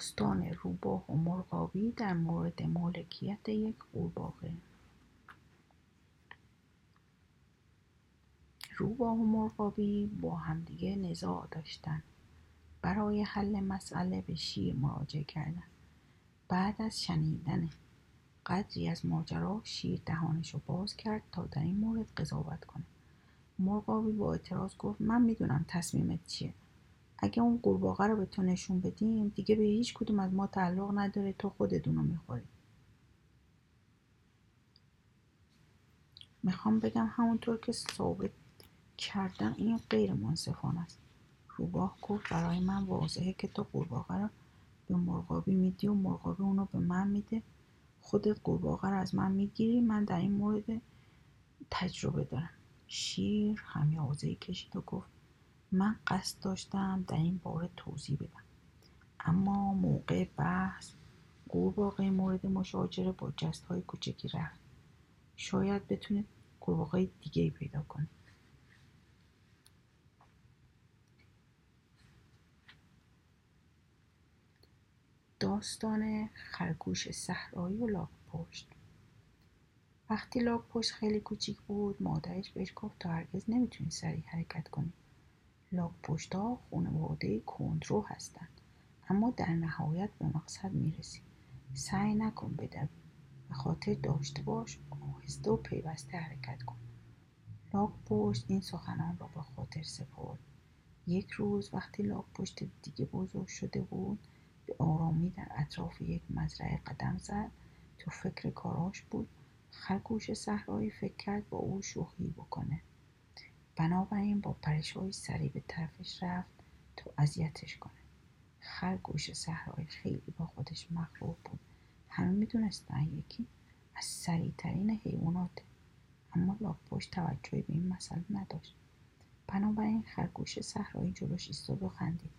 داستان روباه و مرغابی در مورد مالکیت یک قورباغه روباه و مرغابی با همدیگه نزاع داشتن. برای حل مسئله به شیر مراجعه کردن. بعد از شنیدن قدری از ماجرا شیر دهانشو باز کرد تا در این مورد قضاوت کنه. مرغابی با اعتراض گفت من می‌دونم تصمیمت چیه. اگه اون قورباغه رو به تو نشون بدیم دیگه به هیچ کدوم از ما تعلق نداره تو خودتون می‌خوری. می‌خوام بگم همونطور که ثابت کردم این غیر منصفانه است. روباه گفت برای من واضحه که تو قورباغه رو به مرغابی میدی و مرغابی اونو به من میده. خودت قورباغه رو از من می‌گیری. من در این مورد تجربه دارم. شیر همیازه کشید و گفت من قصد داشتم در این باره توضیح بدم. اما موقع بحث قورباغه مورد مشاجره با جست های کوچکی رفت. شاید بتونید قورباغه دیگه پیدا کنید داستان خرگوش صحرایی و لاک پشت وقتی لاک پشت خیلی کوچیک بود مادرش بهش گفت تا هرگز نمی‌تونی سریع حرکت کنی. لاک پشت ها خانواده کندرو هستند اما در نهایت به مقصد می‌رسی سعی نکن بدوی. به خاطر داشته باش آهسته و پیوسته حرکت کن. لاک پشت این سخنان را به خاطر سپرد. یک روز وقتی لاک پشت دیگه بزرگ شده بود به آرامی در اطراف یک مزرعه قدم زد. تو فکر کاراش بود. خرگوش صحرایی فکر کرد با او شوخی بکنه. بنابراین با پرشهای سریع به طرفش رفت تا اذیتش کنه. خرگوش صحرایی خیلی با خودش مغرور بود. همه می‌دونستن یکی از سریعترین حیواناته. اما لاکپشت توجهی به این مسئله نداشت. بنابراین خرگوش صحرایی جلوش ایستاد و خندید.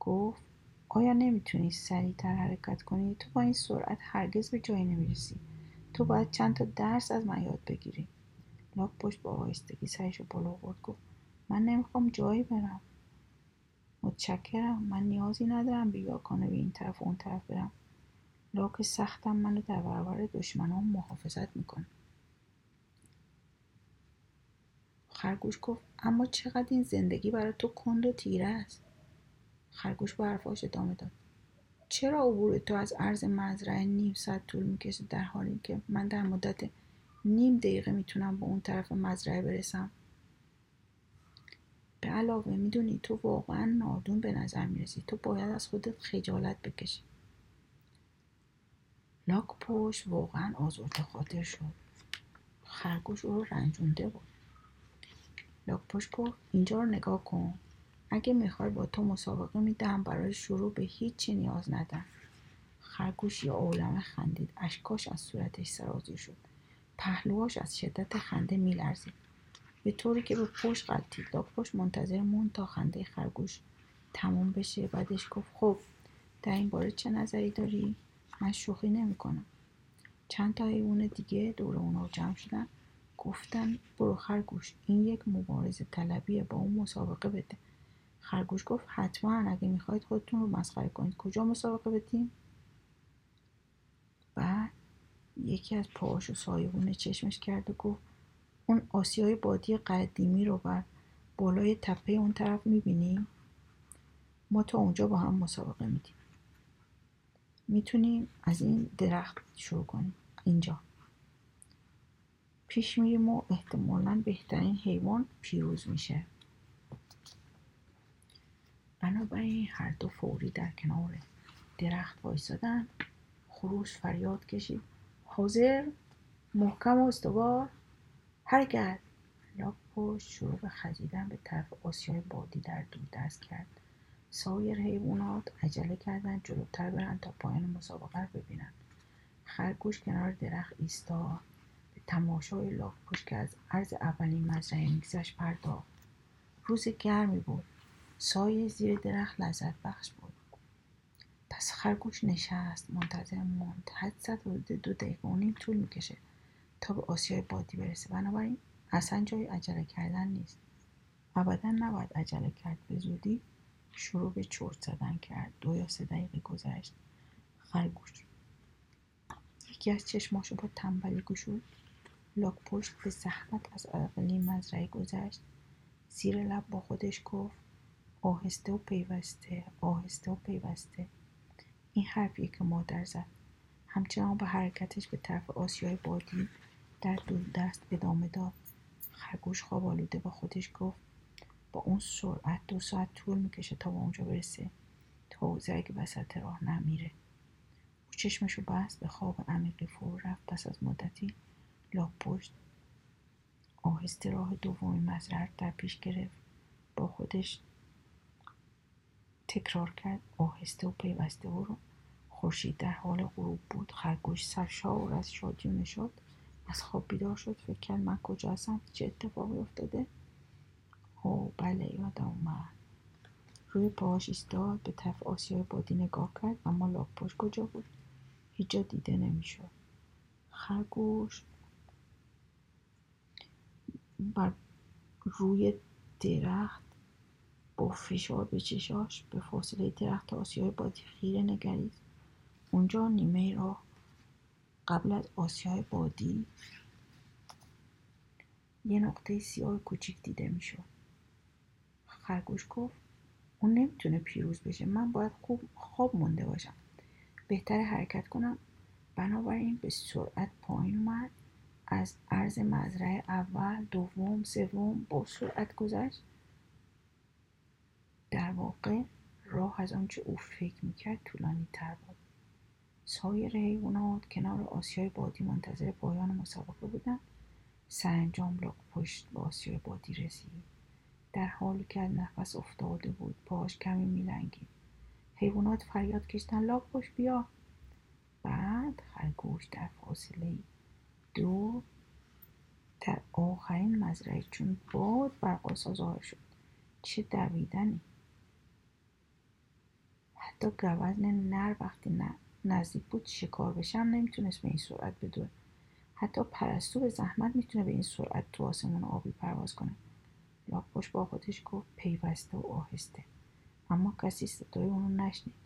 گفت آیا نمی‌تونی سریعتر حرکت کنی؟ تو با این سرعت هرگز به جایی نمی‌رسی. تو باید چند تا درس از من یاد بگیری. لاک پشت با آهستگی سرش بالا آورد. گفت من نمی‌خوام جایی برم. متشکرم. من نیازی ندارم به کنه به این طرف و اون طرف برم. لاک سختم منو در برابر دشمنان محافظت می‌کنه. خرگوش گفت اما چقدر این زندگی برای تو کند و تیره است؟ خرگوش با حرفاش ادامه داد. چرا عبور تو از عرض مزرعه نیم ساعت طول می‌کشه در حالی که من در مدت نیم دقیقه می‌تونم به اون طرف مزرعه برسم. به علاوه می‌دونی تو واقعا نادون به نظر می‌رسی. تو باید از خودت خجالت بکشی. لاک پشت واقعا آزرده خاطر شد. خرگوش او رو رنجونده بود. لاک گفت اینجا رو نگاه کن. اگه می‌خوای با تو مسابقه میدم برای شروع به هیچی نیاز ندم خرگوش یا عالمه خندید. اشکاش از صورتش سرازیر شد. پهلوهاش از شدت خنده میلرزید به طوری که به پشت قلتید لاک پشت منتظر مون تا خنده خرگوش تموم بشه. بعدش گفت خب در این باره چه نظری داری؟ من شوخی نمی‌کنم. چند تا حیوان دیگه دور اونا جمع شدن. گفتن برو خرگوش این یک مبارزه طلبیه با اون مسابقه بده. خرگوش گفت حتما اگه می‌خواید خودتون رو مسخره کنید. کجا مسابقه بدیم؟ بعد یکی از پاهاشو سایبون چشمش کرد و گفت اون آسیای بادی قدیمی رو بر بالای تپه اون طرف می‌بینی؟ ما تا اونجا با هم مسابقه میدیم. می‌تونیم از این درخت شروع کنیم. اینجا. پیش میریم و احتمالا بهترین حیوان پیروز میشه. بنابراین هر دو فوری در کنار درخت وایسادن خروش فریاد کشید. حاضر محکم و استوار لاک پشت شروع به خزیدن به طرف آسیای بادی در دور دست کرد. سایر حیوانات عجله کردند جلوتر برند تا پایان مسابقه رو ببینند. خرگوش کنار درخت ایستاد. به تماشای لاک پشت که از عرض اولین مزرعه میگذشت پرداخت. روز گرمی بود. سایه زیر درخت لذت بخش بود. پس خرگوش نشست منتظر ماند حد زد حدود دو دقیقه و طول می‌کشه تا به آسیای بادی برسه. بنابراین اصلا جای عجله کردن نیست. ابدا نباید عجله کرد. به زودی شروع به چرت زدن کرد. دو یا سه دقیقه گذشت. خرگوش یکی از چشماشو با تنبلی گشود. لاک پشت به زحمت از اولین مزرعه گذشت. زیر لب با خودش گفت آهسته و پیوسته آهسته و پیوسته. این حرفیه که مادر زد. همچنان به حرکتش به طرف آسیای بادی در دو دست ادامه داد. خرگوش خواب آلوده با خودش گفت با اون سرعت دو ساعت طول می‌کشه تا به اونجا برسه. تا اگه وسط راه نمیره. او چشمشو بست به خواب عمیقی فرو رفت. پس از مدتی لاک پشت آهسته راه دومین مزرعه در پیش گرفت. با خودش تکرار کرد. آهسته و پیوسته برو خورشید در حال غروب بود. خرگوش سرشار از شادی و نشاد. از خواب بیدار شد. فکر کرد من کجا هستم؟ چه اتفاقی افتاده؟ او بله یادم اومد. روی پاهاش ایستاد به طرف آسیای بادی نگاه کرد. اما لاک کجا بود؟ هیچ جا دیده نمی‌شد. خرگوش بر روی درخت با فشار به چشاش به فاصله درخت آسیای بادی خیره نگرید. اونجا نیمه راه قبل از آسیای بادی یه نقطه سیاه کوچیک دیده می‌شد. خرگوش گفت اون نمی‌تونه پیروز بشه. من باید خوب خواب مونده باشم. بهتر حرکت کنم. بنابراین به سرعت پایین اومد. از عرض مزرعه اول دوم سوم با سرعت گذشت. واقع راه از آنچه او فکر می‌کرد طولانی تر بود. سایر حیوانات کنار آسیای بادی منتظر پایان مسابقه بودند. سرانجام لاک پشت به آسیای بادی رسید. در حالی که از نفس افتاده بود پاش کمی میلنگید. حیوانات فریاد کشتن لاک پشت بیا. بعد خرگوش در فاصله دو در آخرین مزرعه چون باد برقاسا ظاهر شد. چه دویدنی! حتی گوزن نر وقتی نزدیک بود شکار بشم نمی‌تونست به این سرعت بدوه حتی پرستو به زحمت می‌تونه به این سرعت تو آسمون آبی پرواز کنه. لاکپشت با خودش گفت پیوسته و آهسته. اما کسی صدای اونو نشنید.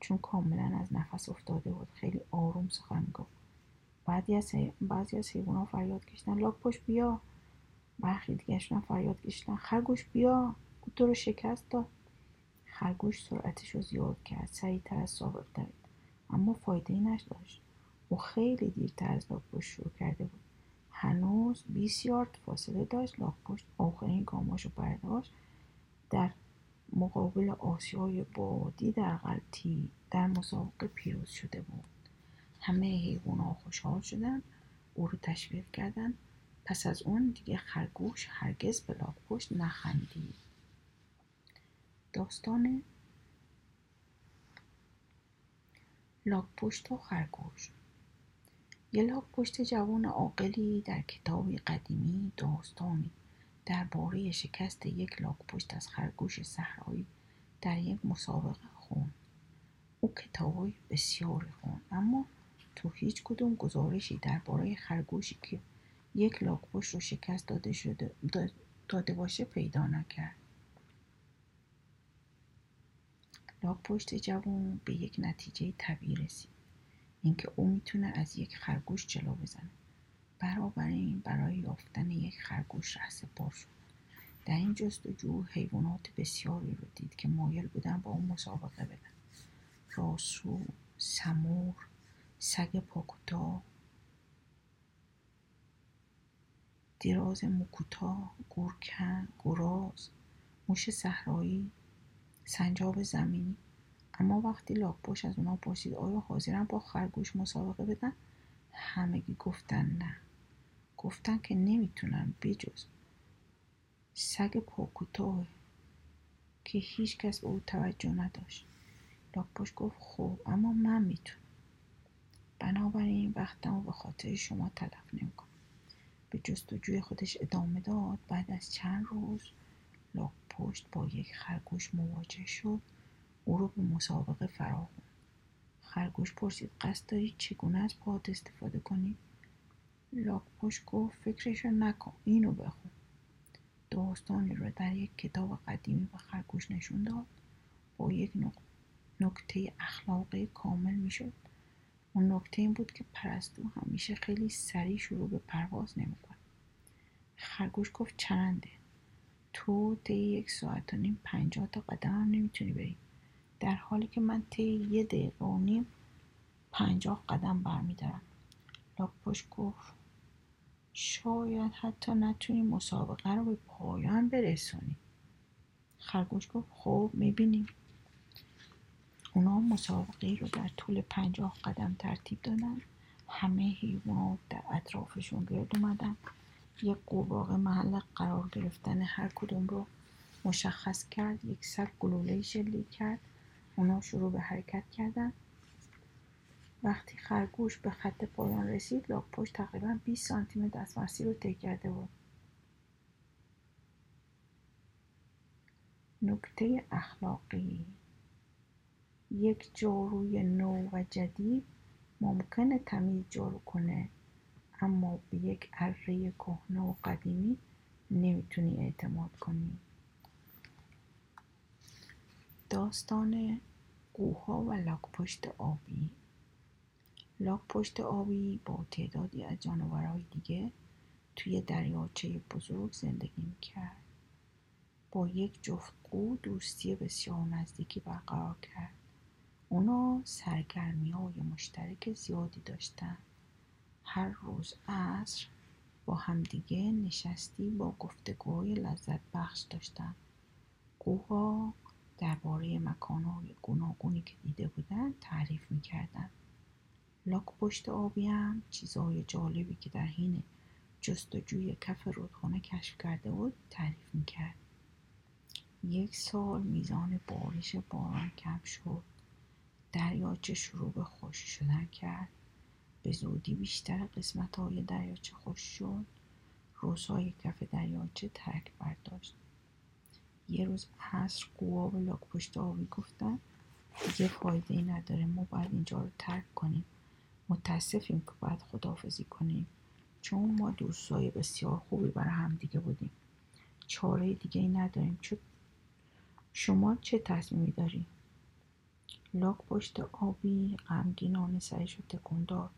چون کاملا از نفس افتاده بود. خیلی آروم سخن گفت بعضی از بعضی از حیوانات فریاد کشیدن لاک بیا. برخی دیگهشون فریاد کشیدن خرگوش بیا. تو رو شکست داد. خرگوش سرعتش رو زیاد کرد سریعتر از سابق دوید اما فایده ای نداشت او خیلی دیرتر از لاکپشت شروع کرده بود. هنوز 20 یارد فاصله داشت. لاکپشت آخرین گاماش رو برداشت. در مقابل آسیای بادی در غلطی در مسابقه پیروز شده بود. همه حیوان خوشحال شدن. او رو تشویق کردن. پس از اون دیگه خرگوش هرگز به لاکپشت نخندید. داستان لاکپشت و خرگوش. یه لاکپشت جوان عاقلی در کتابی قدیمی داستانی درباره شکست یک لاکپشت از خرگوش صحرایی در یک مسابقه خون. او کتابای بسیاری خون اما تو هیچ کدوم گزارشی درباره خرگوشی که یک لاکپشت رو شکست داده شده داده باشه پیدا نکرد. لاکپشت جوان به یک نتیجه طبیعی رسید. اینکه او می‌تونه از یک خرگوش جلو بزنه. این برای یافتن یک خرگوش ره شد. در این جستجو حیوانات بسیاری رو دید که مایل بودن با اون مسابقه بدن. راسو سمور سگ پاکوتا دراز موکوتا گورکن گراز موش صحرایی سنجاب زمینی. اما وقتی لاکپشت از اونا پرسید آیا حاضرن با خرگوش مسابقه بدن؟ همگی گفتن نه. گفتن که نمی‌تونن بجز سگ پاکوتاه که هیچ کس به او توجه نداشت. لاکپشت گفت خب اما من می‌تونم. بنابراین وقتم به خاطر شما تلف نمی‌کنم. به جستجوی خودش ادامه داد. بعد از چند روز لاک پشت با یک خرگوش مواجه شد او رو به مسابقه فراخوند خرگوش پرسید قصد داری چگونه از پاد استفاده کنی؟ لاک پشت گفت فکرشو نکن اینو بخون. داستانی رو در یک کتاب قدیمی به خرگوش نشون داد. با یک نکته اخلاقی کامل می‌شد. اون نکته این بود که پرستو همیشه خیلی سریع شروع به پرواز نمی‌کنه خرگوش گفت چرنده تو طی یک ساعت و نیم پنجاه تا قدم هم نمی‌تونی بری. در حالی که من طی یه دقیقه و نیم پنجاه قدم برمیدارم. لاکپشت گفت شاید حتی نتونی مسابقه رو به پایان برسونی. خرگوش گفت خب می‌بینیم اونا مسابقه رو در طول پنجاه قدم ترتیب دادن. همه حیوانات در اطرافشون گرد اومدن. یک قورباغه محل قرار گرفتن هر کدوم رو مشخص کرد یک سر گلوله شلیک کرد اونا شروع به حرکت کردن. وقتی خرگوش به خط پایان رسید لاکپشت تقریبا 20 سانتی متر از مسیر رو طی کرده بود. نکته اخلاقی. یک جاروی نو و جدید ممکنه تمیز جارو کنه. اما به یک اره کهنه و قدیمی نمی‌تونی اعتماد کنی. داستان قوها و لاکپشت آبی. لاکپشت آبی با تعدادی از جانورهای دیگه توی دریاچه بزرگ زندگی می‌کرد. با یک جفت قو دوستی بسیار نزدیکی برقرار کرد. اونا سرگرمی های مشترک زیادی داشتن. هر روز عصر با همدیگه نشستی با گفتگوهای لذت بخش داشتن. قوها درباره مکانهای گوناگونی که دیده بودن تعریف می‌کردن. لاک پشت آبی هم چیزهای جالبی که در حین جستجوی کف رودخانه کشف کرده بود تعریف می‌کرد. یک سال میزان بارش باران کم شد. دریاچه شروع به خشک شدن کرد. به زودی بیشتر قسمت های دریاچه خوش شد. روزهای کف دریاچه ترک برداشت. یه روز عصر قوا و لاک پشت آبی گفتن دیگه فایده ای نداره ما باید اینجا رو ترک کنیم. متاسفیم که باید خداحافظی کنیم. چون ما دوستای بسیار خوبی برای هم دیگه بودیم. چاره دیگه ای نداریم. چون شما چه تصمیمی داری؟ لاک پشت آبی غمگینانه سرش رو تکون داد.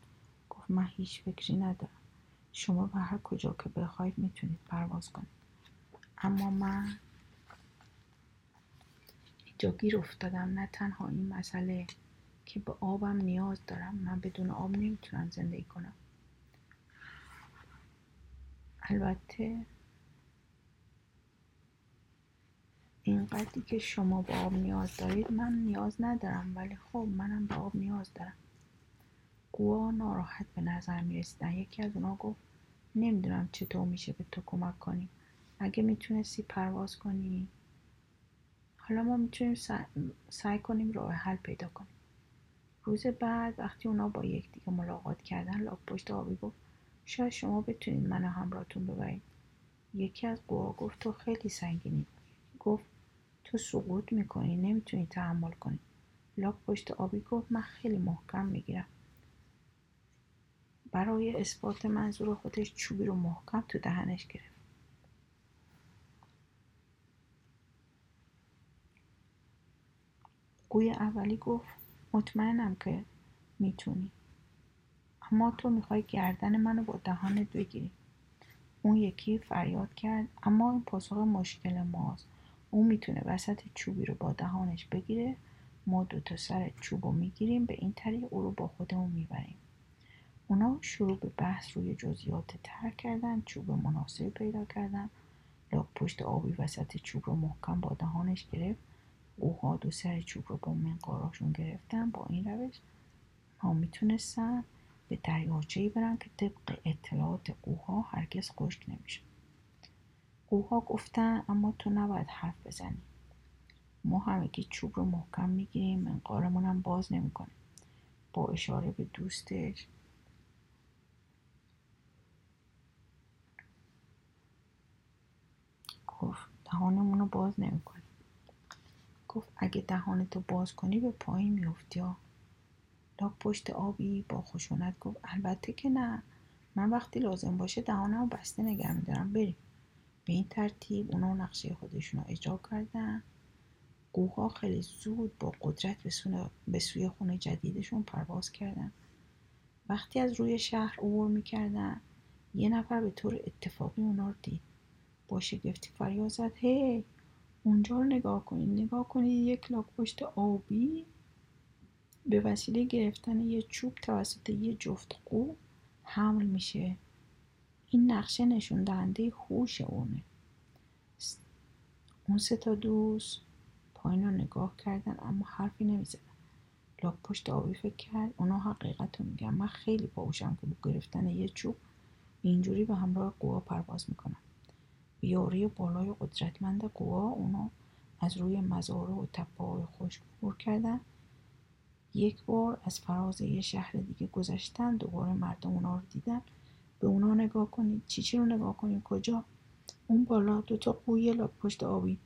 من هیچ فکری ندارم. شما به هر کجا که بخواید می‌تونید پرواز کنید. اما من اینجا گیر افتادم. نه تنها این مسئله که به آبم نیاز دارم من بدون آب نمی‌تونم زندگی کنم. البته اینقدری که شما به آب نیاز دارید من نیاز ندارم. ولی خب منم به آب نیاز دارم. قوا ناراحت به نظر می رسیدن یکی از اونا گفت نمی‌دونم چطور میشه به تو کمک کنیم. اگه می‌تونستی پرواز کنی. حالا ما می‌تونیم سعی کنیم راه حل پیدا کنیم. روز بعد وقتی اونا با یکدیگه ملاقات کردن لاک پشت آبی گفت شاید شما بتونید منو همراهتون ببرید. یکی از قوا گفت تو خیلی سنگینی. گفت تو سقوط می‌کنی نمی‌تونی تحمل کنی. لاک پشت آبی گفت من خیلی محکم می‌گیرم. برای اثبات منظور خودش چوبی رو محکم تو دهنش گرفت. گوی اولی گفت مطمئنم که می‌تونی. اما تو می‌خوای گردن منو با دهانت بگیری. اون یکی فریاد کرد اما این پاسخ مشکل ماست. اون می‌تونه وسط چوبی رو با دهانش بگیره. ما دو تا سر چوب رو می‌گیریم به این طریق او رو با خودمون می‌بریم. اونا شروع به بحث روی جزئیات تر کردن چوب مناسب پیدا کردن. لاک پشت آبی وسط چوب رو محکم با دهانش گرفت. اوها دو سر چوب رو با منقاراشون گرفتن با این روش. ما می‌تونستن به دریاچه برن که طبق اطلاعات قوها هرگز خشک نمیشه. قوها گفتن اما تو نباید حرف بزنی. ما همگی چوب رو محکم می‌گیریم منقارمون هم باز نمی‌کنه با اشاره به دوستش گفت دهانمون رو باز نمی‌کنه گفت اگه دهانتو باز کنی به پایین میافتی ها لاک پشت آبی با خشونت گفت البته که نه. من وقتی لازم باشه دهانم بسته نگه میدارم بریم. به این ترتیب اونا نقشه خودشون رو اجرا کردن. قوها خیلی زود با قدرت به سوی خونه جدیدشون پرواز کردن. وقتی از روی شهر عبور می‌کردن یه نفر به طور اتفاقی اونا رو دید. با شگفتی فریاد زد. هی اونجا رو نگاه کنید. نگاه کنید یک لاک پشت آبی به وسیله گرفتن یه چوب توسط یه جفت قو حمل میشه. این نقشه نشون دهنده هوش اونه. اون سه تا دوست پایین رو نگاه کردن اما حرفی نمی‌زدن. لاک پشت آبی فکر کرد اونا حقیقت رو میگن. من خیلی باهوشم که با گرفتن یه چوب اینجوری به همراه قوا پرواز می‌کنم. یاری بالای قدرتمند قوا اونا از روی مزارع و تپه های خشک عبور کردن. یک بار از فراز یه شهر دیگه گذشتن دوباره مردم اونا رو دیدن. به اونا نگاه کنید. چی چی رو نگاه کنید؟ کجا؟ اون بالا دوتا قوی لاک پشت آبی.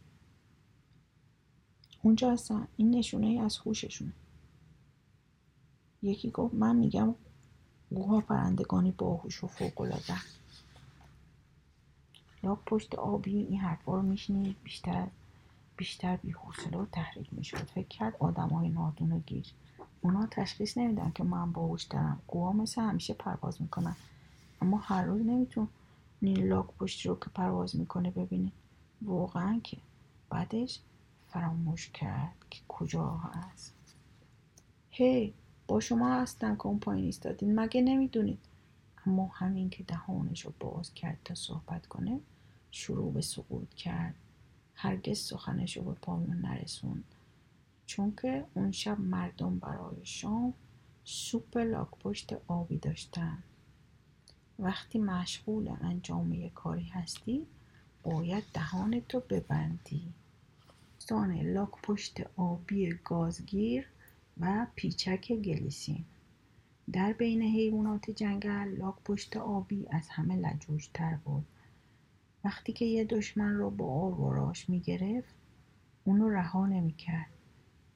اونجا هستن. این نشونه ای از هوششونه. یکی گفت من میگم قوها پرندگانی باهوش و فوقالعاده لاک پشت آبی این حرفا رو میشنید بیشتر بیشتر بیحوصله و تحریک می‌شد فکر کرد آدم های نادون و گیر. اونا تشخیص نمیدن که من باهوش دارم. قوا مثل همیشه پرواز می‌کنن. اما هر روز نمیتون لاک پشت رو که پرواز می‌کنه ببینی. واقعا که بعدش فراموش کرد که کجا هست. هی با شما هستم که اون پایین ایستادین. مگه نمی‌دونید؟ اما همین که دهانش رو باز کرد تا صحبت کنه شروع به سقوط کرد. هرگز سخنش رو به پایان نرسوند. چون که اون شب مردم برای شام سوپ لاک پشت آبی داشتن. وقتی مشغول انجام یک کاری هستی باید دهانتو ببندی. داستان لاک پشت آبی گازگیر و پیچک گلیسین. در بین حیوانات جنگل لاک پشت آبی از همه لجوجتر بود. وقتی که یه دشمن رو با آر و می‌گرفت اونو رها نمی‌کرد.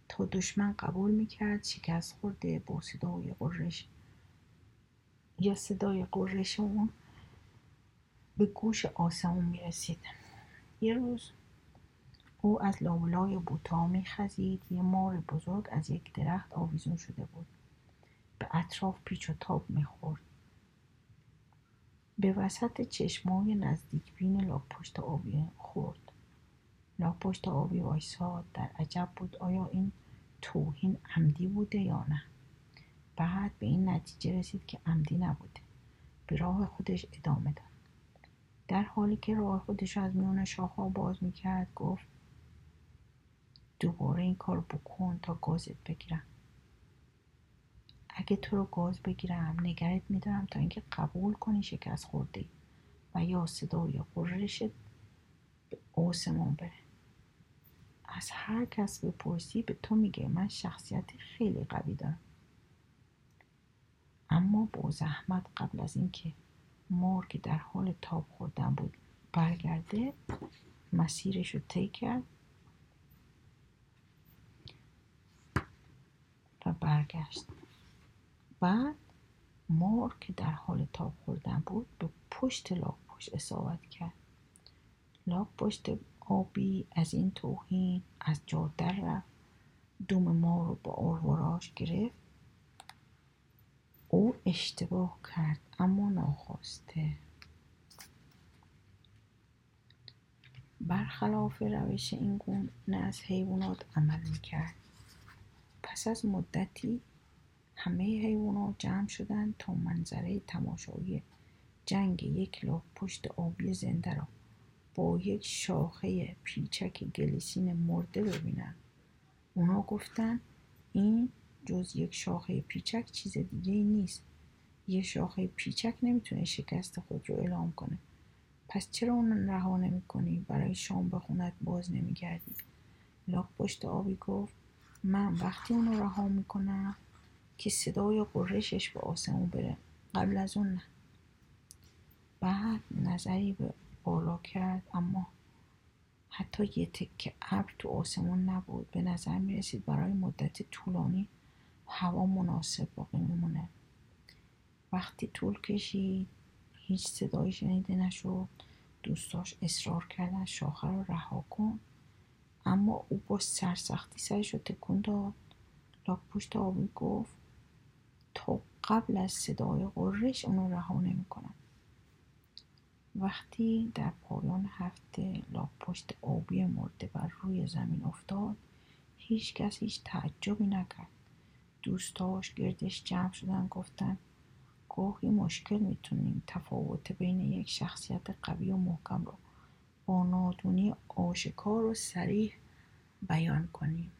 تا دشمن قبول می‌کرد شکست خورده با صدای قرش. یا صدای قرش اون به گوش آسمون می‌رسید. یه روز او از لابلای بوتا میخزید. یه مار بزرگ از یک درخت آویزون شده بود. به اطراف پیچ و تاب می‌خورد. به وسط چشمای نزدیک بین لاک پشت آبی خورد. لاک پشت آبی وایساد در عجب بود آیا این توهین عمدی بوده یا نه؟ بعد به این نتیجه رسید که عمدی نبوده. به راه خودش ادامه داد. در حالی که راه خودش از میون شاخها باز می‌کرد گفت دوباره این کار بکن تا گازت بگیرم. اگه تو رو گاز بگیرم نگرت میدارم تا اینکه قبول کنی شکست خورده و یا صدای قررشت به آسمون بره. از هر کس بپرسی به تو میگه من شخصیت خیلی قوی دارم. اما با زحمت قبل از اینکه که در حال تاب خوردن بود برگرده مسیرش رو طی کرد و برگشت. بعد مار که در حال تاب خوردن بود به پشت لاک پشت اصابت کرد. لاک پشت آبی از این توهین از جا در رفت. دوم مار رو با آروراش گرفت. او اشتباه کرد اما ناخواسته. برخلاف روش این گونه از حیوانات عمل می‌کرد. پس از مدتی همه حیوانات جمع شدند تا منظره تماشایی جنگ یک لاک پشت آبی زنده را با یک شاخه پیچک گلیسین مرده ببینند اونا گفتن این جز یک شاخه پیچک چیز دیگه نیست. یه شاخه پیچک نمی‌تونه شکست خود رو اعلام کنه. پس چرا اون رها نمی کنی برای شام به خونت باز نمیگردی. لاک پشت آبی گفت من وقتی اونو رها می‌کنم که صدای قرشش به آسمون بره. قبل از اون نه. بعد نظری به بالا کرد اما حتی یه تکه ابر تو آسمون نبود. به نظر می رسید برای مدت طولانی هوا مناسب باقی میمونه. وقتی طول کشید هیچ صدایی شنیده نشد. دوستاش اصرار کردن شاخه رو رها کن. اما او با سرسختی سرش رو تکون داد. لاک پشت آبی گفت تا قبل از صدای قررش اونو رها نمی‌کنم. وقتی در پایان هفته لاک پشت آبی مرده بر روی زمین افتاد هیچ کس هیچ تعجبی نکرد. دوستاش گردش جمع شدن گفتن گاهی مشکل می‌تونیم تفاوت بین یک شخصیت قوی و محکم رو با نادونی آشکار و سریح بیان کنیم.